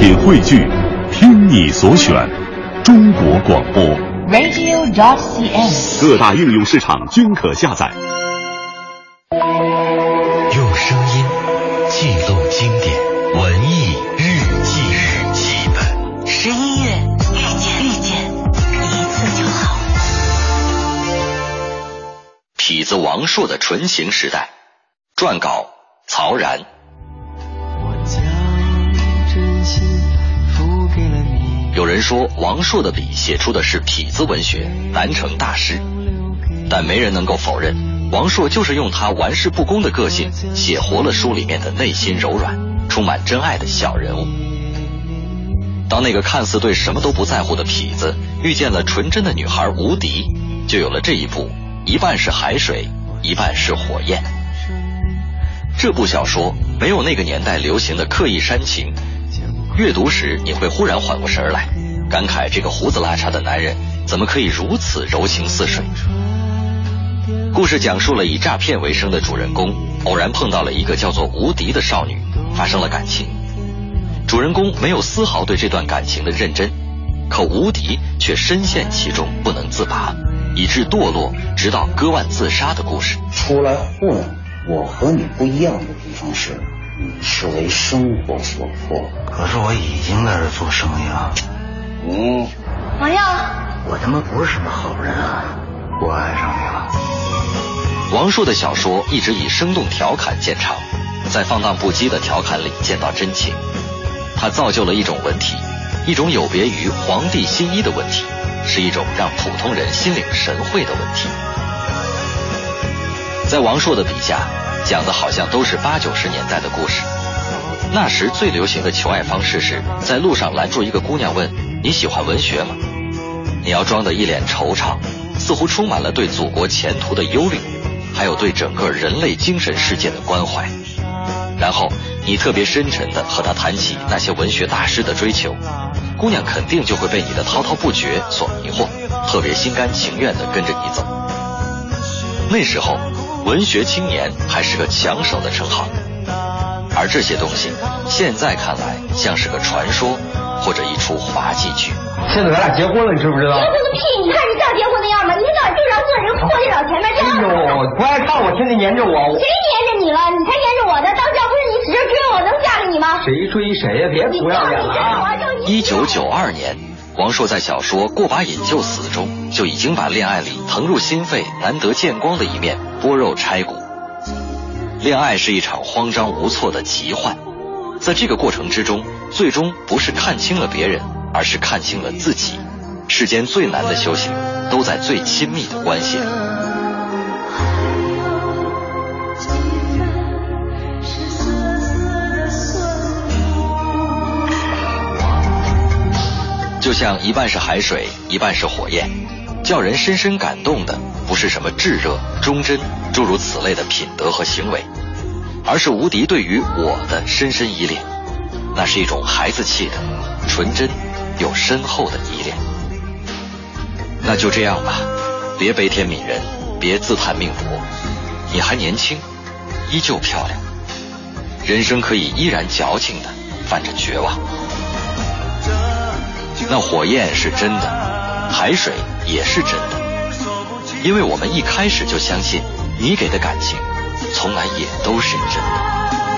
品汇聚，听你所选，中国广播。radio.dot.cn，。各大应用市场均可下载。用声音记录经典，文艺日记日记本。十一月遇见遇见一次就好。痞子王朔的纯情时代，撰稿曹然。有人说王朔的笔写出的是痞子文学，难成大师，但没人能够否认，王朔就是用他玩世不恭的个性，写活了书里面的内心柔软、充满真爱的小人物。当那个看似对什么都不在乎的痞子遇见了纯真的女孩吴迪，就有了这一部一半是海水，一半是火焰。这部小说没有那个年代流行的刻意煽情，阅读时你会忽然缓过神来，感慨这个胡子拉碴的男人怎么可以如此柔情似水。故事讲述了以诈骗为生的主人公偶然碰到了一个叫做吴迪的少女，发生了感情。主人公没有丝毫对这段感情的认真，可吴迪却深陷其中不能自拔，以致堕落，直到割腕自杀的故事。出来混，我和你不一样的地方是，是为生活所迫。可是我已经在这做生意了。嗯，王耀，我他妈不是什么好人啊！我爱上你了。王朔的小说一直以生动调侃见长，在放荡不羁的调侃里见到真情。他造就了一种文体，一种有别于皇帝新衣的文体，是一种让普通人心领神会的文体。在王朔的笔下，讲的好像都是八九十年代的故事。那时最流行的求爱方式是在路上拦住一个姑娘问：“你喜欢文学吗？”你要装得一脸惆怅，似乎充满了对祖国前途的忧虑，还有对整个人类精神世界的关怀。然后你特别深沉地和她谈起那些文学大师的追求，姑娘肯定就会被你的滔滔不绝所迷惑，特别心甘情愿地跟着你走。那时候，文学青年还是个抢手的称号，而这些东西现在看来像是个传说或者一出滑稽剧。现在咱俩结婚了，你知不知道？结婚个屁！你看你像结婚那样吗？一天到晚就让做人破电脑前面这样。哎呦，不爱看我，天天黏着我。谁黏着你了？你才黏着我呢！当下不是你使劲追我，能嫁给你吗？谁追谁呀？别不要脸了啊！一九九二年，王朔在小说《过把瘾就死》中就已经把恋爱里疼入心肺、难得见光的一面剥肉拆骨。恋爱是一场慌张无措的奇幻，在这个过程之中，最终不是看清了别人，而是看清了自己。世间最难的修行，都在最亲密的关系里。就像一半是海水，一半是火焰，叫人深深感动的不是什么炙热、忠贞诸如此类的品德和行为，而是吴迪对于我的深深依恋。那是一种孩子气的、纯真又深厚的依恋。那就这样吧，别悲天悯人，别自叹命薄，你还年轻，依旧漂亮，人生可以依然矫情的泛着绝望。那火焰是真的，海水也是真的，因为我们一开始就相信你给的感情，从来也都是真的。